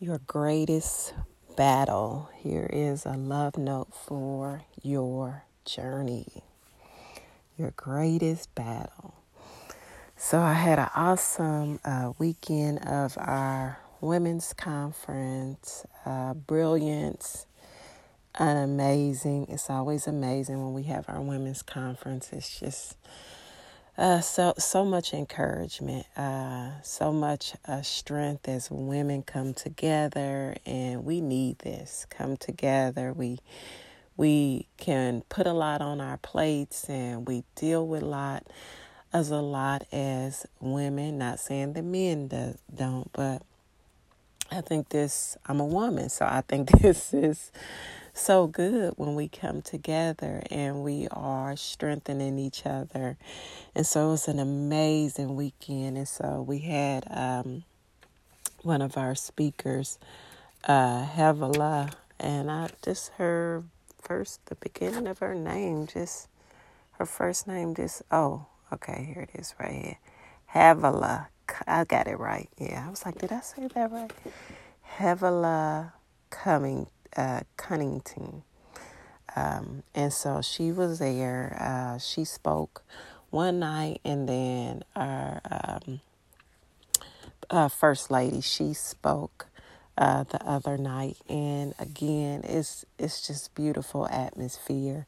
Your greatest battle. Here is a love note for your journey. Your greatest battle. So, I had an awesome uh, weekend of our women's conference. Uh, and amazing. It's always amazing when we have our women's conference. It's just uh, so so much encouragement, uh, so much uh, strength as women come together, and we need this. Come together, we we can put a lot on our plates, and we deal with a lot as a lot as women. Not saying the men do, don't, but I think this. I'm a woman, so I think this is so good when we come together and we are strengthening each other. And so it was an amazing weekend. And so we had um, one of our speakers, uh, Havilah, and I just heard first the beginning of her name, just her first name, just, oh, okay, here it is right here. Havilah. I got it right. Yeah, I was like, did I say that right? Havilah Cumming uh, Cunnington. Um, and so she was there. Uh, she spoke one night, and then our um, uh, first lady she spoke uh, the other night. And again, it's it's just beautiful atmosphere.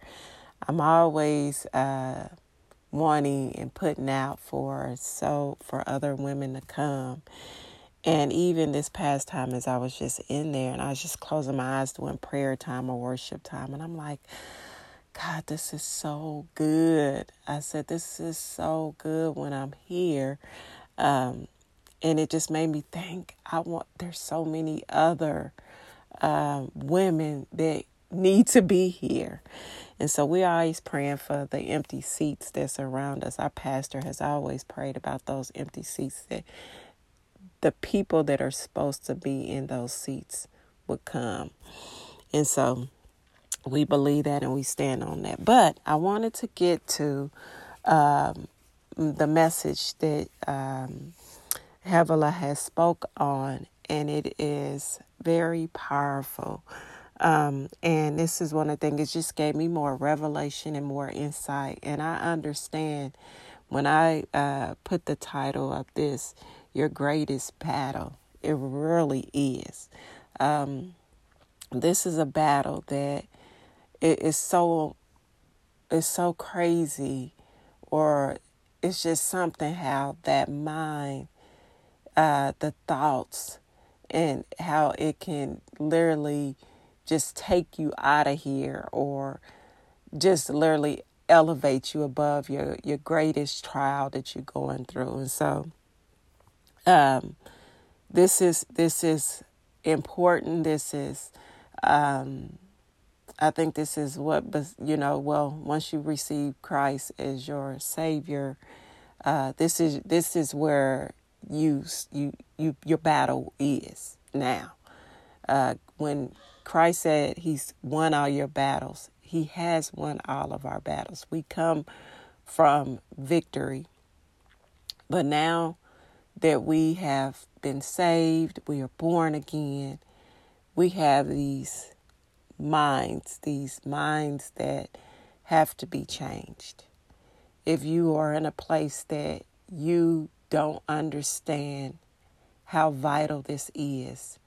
I'm always uh, wanting and putting out for so for other women to come and even this past time, as I was just in there and I was just closing my eyes doing prayer time or worship time, and I'm like, God, this is so good. I said, This is so good when I'm here. Um, and it just made me think, I want, there's so many other um, women that need to be here. And so we're always praying for the empty seats that surround us. Our pastor has always prayed about those empty seats that the people that are supposed to be in those seats would come. And so we believe that and we stand on that. But I wanted to get to um, the message that um, has spoke on, and it is very powerful. Um, and this is one of the things, it just gave me more revelation and more insight. And I understand when I uh, put the title of this, your greatest battle. It really is. Um, this is a battle that it is so it's so crazy, or it's just something how that mind, uh, the thoughts, and how it can literally just take you out of here, or just literally elevate you above your your greatest trial that you're going through, and so um, this is this is important. This is, um, I think, this is what you know. Well, once you receive Christ as your Savior, uh, this is this is where you you you your battle is now. Uh, when Christ said He's won all your battles, He has won all of our battles. We come from victory, but now that we have been saved, we are born again. We have these minds, these minds that have to be changed. If you are in a place that you don't understand how vital this is,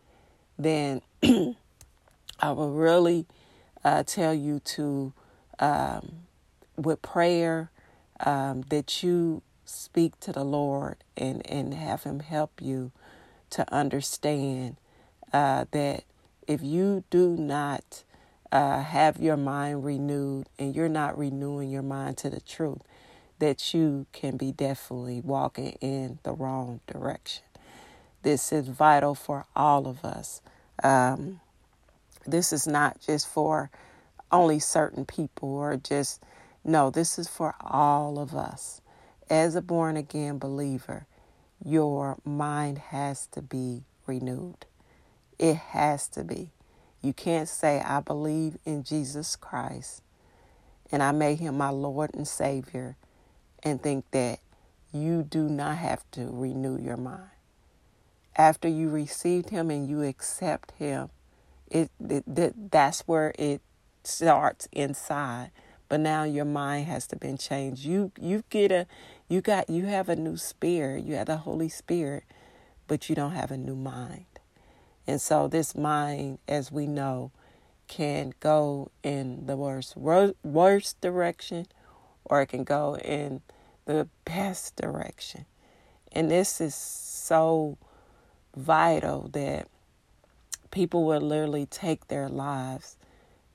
then I will really uh, tell you to, um, with prayer, um, that you speak to the Lord and, and have Him help you to understand uh, that if you do not uh, have your mind renewed and you're not renewing your mind to the truth, that you can be definitely walking in the wrong direction. This is vital for all of us. Um, this is not just for only certain people or just, no, this is for all of us as a born again believer, your mind has to be renewed. It has to be. You can't say, I believe in Jesus Christ and I made him my Lord and Savior and think that you do not have to renew your mind. after you received Him and you accept Him, it, it, that's where it starts inside. But now your mind has to been changed. You you get a you got you have a new spirit. You have the Holy Spirit, but you don't have a new mind. And so this mind, as we know, can go in the worst worst direction or it can go in the best direction. And this is so vital that people will literally take their lives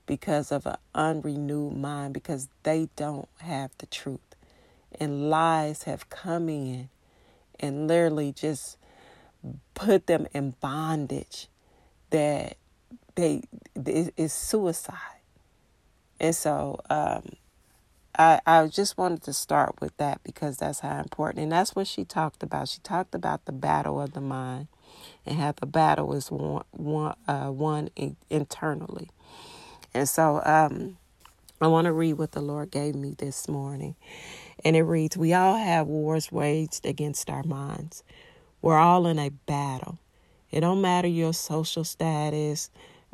because of an unrenewed mind because they don't have the truth. And lies have come in and literally just put them in bondage that they is suicide. And so um, I I just wanted to start with that because that's how important and that's what she talked about. She talked about the battle of the mind and how the battle is won one uh, won internally. And so um, I want to read what the Lord gave me this morning. And it reads We all have wars waged against our minds. We're all in a battle. It don't matter your social status,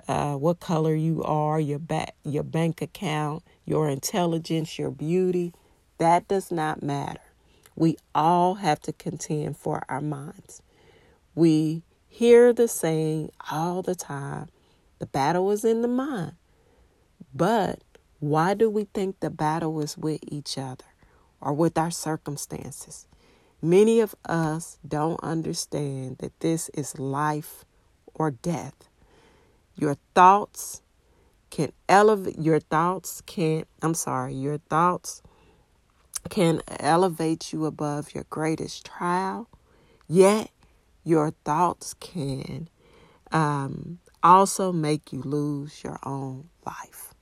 uh, what color you are, your ba- your bank account, your intelligence, your beauty. That does not matter. We all have to contend for our minds. We hear the saying all the time the battle is in the mind. But why do we think the battle is with each other or with our circumstances? Many of us don't understand that this is life or death. Your thoughts can elevate your thoughts can I'm sorry, your thoughts can elevate you above your greatest trial, yet your thoughts can um, also make you lose your own life.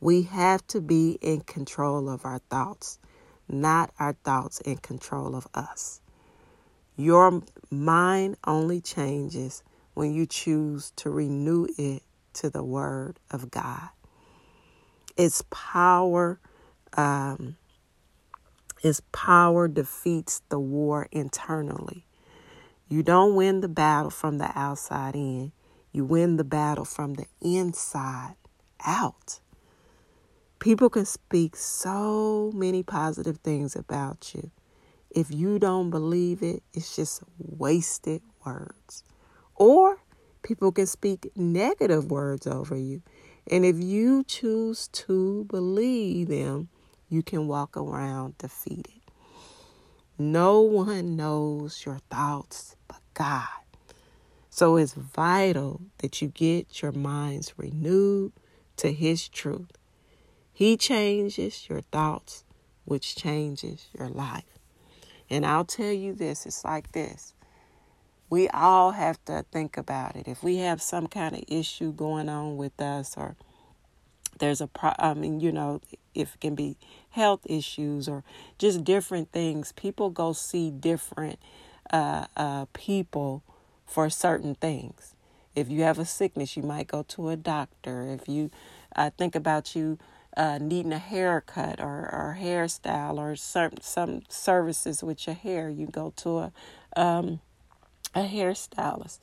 We have to be in control of our thoughts, not our thoughts in control of us. Your mind only changes when you choose to renew it to the Word of God. Its power, um, its power defeats the war internally. You don't win the battle from the outside in. You win the battle from the inside out. People can speak so many positive things about you. If you don't believe it, it's just wasted words. Or people can speak negative words over you. And if you choose to believe them, you can walk around defeated. No one knows your thoughts but God. So it's vital that you get your minds renewed to His truth. He changes your thoughts, which changes your life. And I'll tell you this it's like this. We all have to think about it. If we have some kind of issue going on with us, or there's a pro, I mean, you know, if it can be health issues or just different things, people go see different uh, uh, people for certain things. If you have a sickness, you might go to a doctor. If you uh, think about you uh, needing a haircut or, or hairstyle or some some services with your hair, you go to a um, a hairstylist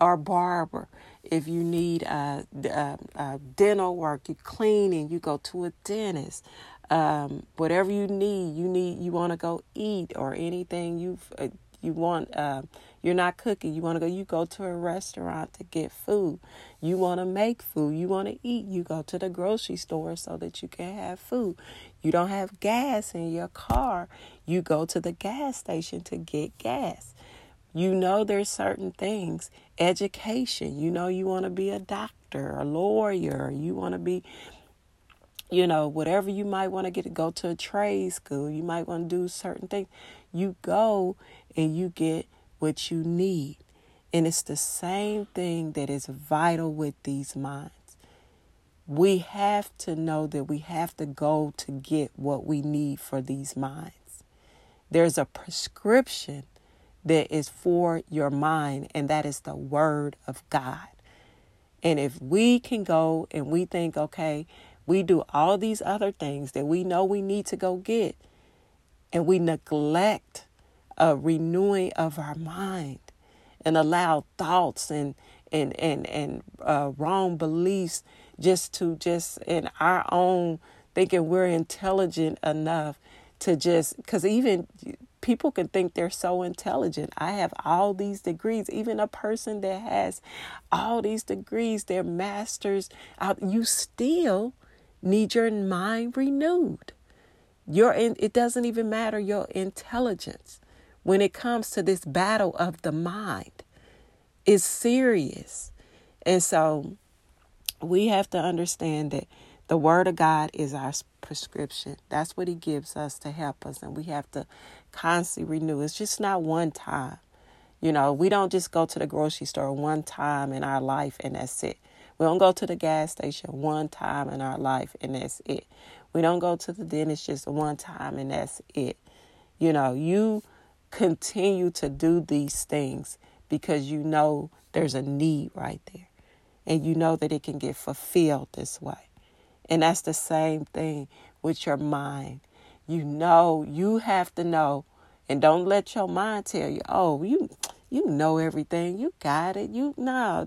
or barber. If you need a, uh, uh, dental work, you cleaning, you go to a dentist. Um, whatever you need, you need you want to go eat or anything you uh, you want uh, you're not cooking. You want to go you go to a restaurant to get food. You want to make food. You want to eat. You go to the grocery store so that you can have food. You don't have gas in your car. You go to the gas station to get gas. You know there's certain things. Education. You know you want to be a doctor a lawyer. You want to be you know whatever you might want to get to go to a trade school. You might want to do certain things. You go and you get what you need. And it's the same thing that is vital with these minds. We have to know that we have to go to get what we need for these minds. There's a prescription that is for your mind, and that is the Word of God. And if we can go and we think, okay, we do all these other things that we know we need to go get, and we neglect a renewing of our mind. and allow thoughts and and and and uh, wrong beliefs just to just in our own thinking we're intelligent enough to just because even people can think they're so intelligent. I have all these degrees. Even a person that has all these degrees, they're masters. You still need your mind renewed. Your it doesn't even matter your intelligence when it comes to this battle of the mind. is serious. And so we have to understand that the word of God is our prescription. That's what he gives us to help us and we have to constantly renew. It's just not one time. You know, we don't just go to the grocery store one time in our life and that's it. We don't go to the gas station one time in our life and that's it. We don't go to the dentist just one time and that's it. You know, you continue to do these things because you know there's a need right there. And you know that it can get fulfilled this way. And that's the same thing with your mind. You know, you have to know, and don't let your mind tell you, oh, you you know everything, you got it. You no,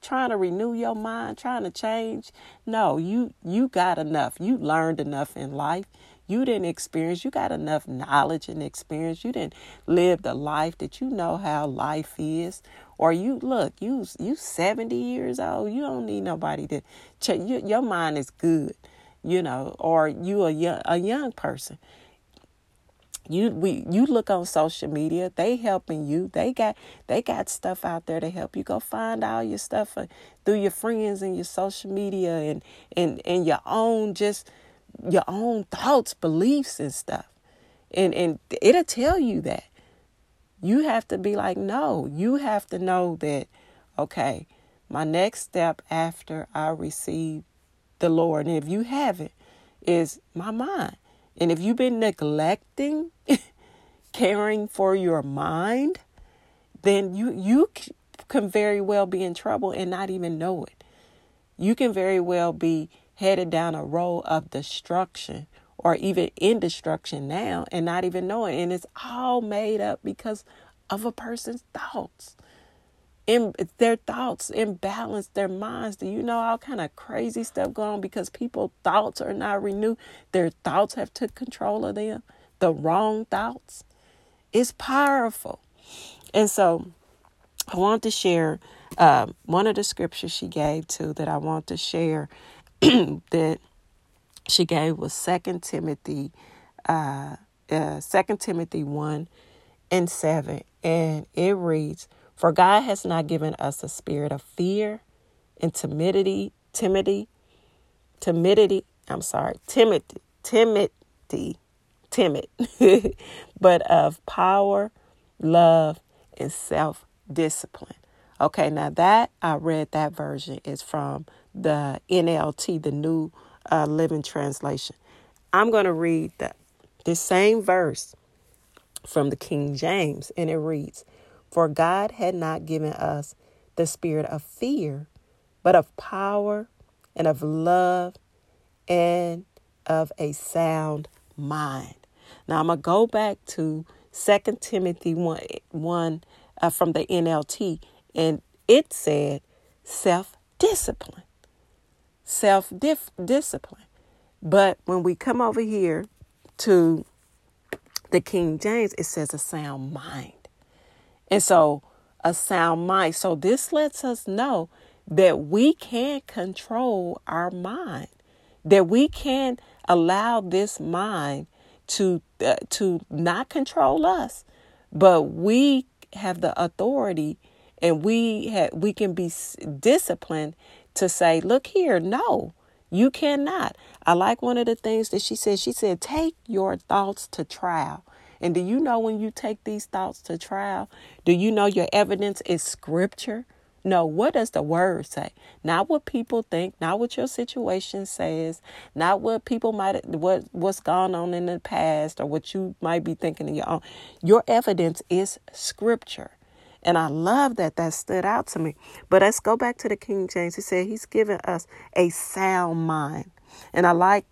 trying to renew your mind, trying to change. No, you you got enough. You learned enough in life. You didn't experience. You got enough knowledge and experience. You didn't live the life that you know how life is. Or you look, you you seventy years old. You don't need nobody to check. You, your mind is good, you know. Or you a young a young person you we you look on social media they helping you they got they got stuff out there to help you go find all your stuff uh, through your friends and your social media and and and your own just your own thoughts beliefs and stuff. And and it'll tell you that. You have to be like no you have to know that okay my next step after i receive the lord and if you haven't is my mind. And if you've been neglecting caring for your mind, then you you can very well be in trouble and not even know it. You can very well be headed down a road of destruction or even in destruction now and not even knowing. And it's all made up because of a person's thoughts. In their thoughts imbalance their minds. Do you know all kind of crazy stuff going on because people thoughts are not renewed? Their thoughts have took control of them. The wrong thoughts. It's powerful. And so i want to share um, one of the scriptures she gave to that i want to share that she gave was second timothy uh, uh, 2 timothy 1 and 7 and it reads for God has not given us a spirit of fear and timidity, timidity, timidity. I'm sorry, timid, timidity, timid, but of power, love, and self discipline. Okay, now that I read that version is from the NLT, the New uh, Living Translation. I'm going to read the, same verse from the King James, and it reads, for God had not given us the spirit of fear, but of power and of love and of a sound mind. Now I'm going to go back to 2 Timothy 1, 1 uh, from the NLT, and it said self discipline. Self discipline. But when we come over here to the King James, it says a sound mind. And so, a sound mind. So, this lets us know that we can control our mind, that we can allow this mind to uh, to not control us, but we have the authority and we have we can be disciplined to say, look here, no, you cannot. I like one of the things that she said. She said, take your thoughts to trial. And do you know when you take these thoughts to trial, do you know your evidence is scripture? No, what does the word say? Not what people think, not what your situation says, not what people might what what's gone on in the past or what you might be thinking in your own. Your evidence is scripture. And I love that that stood out to me. But let's go back to the King James. He said he's given us a sound mind. And I like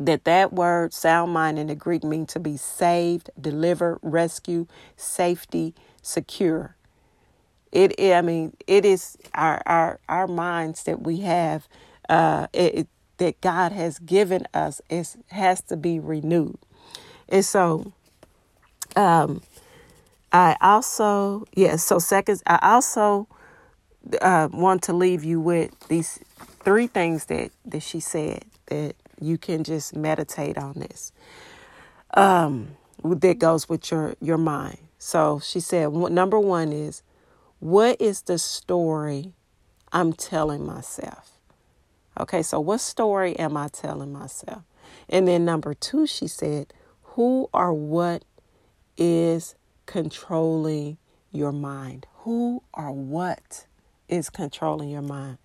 that that word sound mind in the Greek means to be saved, deliver, rescue, safety, secure. it, I mean, it is our our our minds that we have uh, it, that God has given us is has to be renewed, and so, um, I also yes. Yeah, so seconds, I also uh, want to leave you with these three things that that she said that you can just meditate on this. Um, that goes with your your mind. So she said, number one is, what is the story I'm telling myself? Okay, so what story am I telling myself? And then number two, she said, who or what is controlling your mind? Who or what is controlling your mind?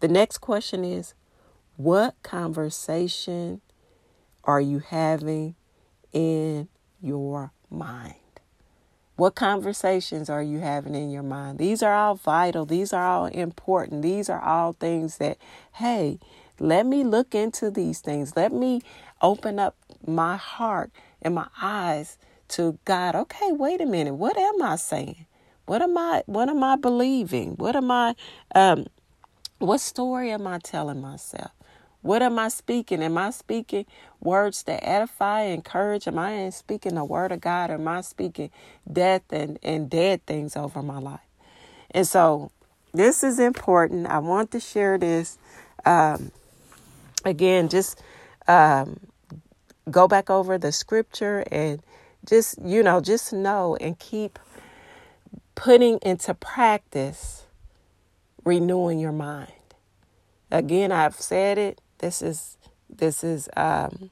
The next question is, what conversation are you having in your mind? What conversations are you having in your mind? These are all vital. These are all important. These are all things that, hey, let me look into these things. Let me open up my heart and my eyes to God. Okay, wait a minute. What am I saying? What am I what am I believing? What am I um what story am I telling myself? What am I speaking? Am I speaking words that edify, encourage? Am I speaking the word of God? Am I speaking death and, and dead things over my life? And so this is important. I want to share this. Um, again, just um, go back over the scripture and just, you know, just know and keep putting into practice renewing your mind. Again, I've said it this is this is um,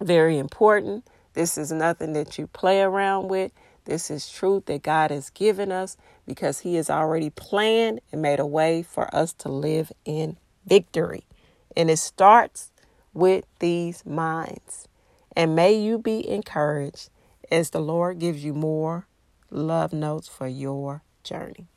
very important. This is nothing that you play around with. This is truth that God has given us because He has already planned and made a way for us to live in victory. And it starts with these minds. And may you be encouraged as the Lord gives you more love notes for your journey.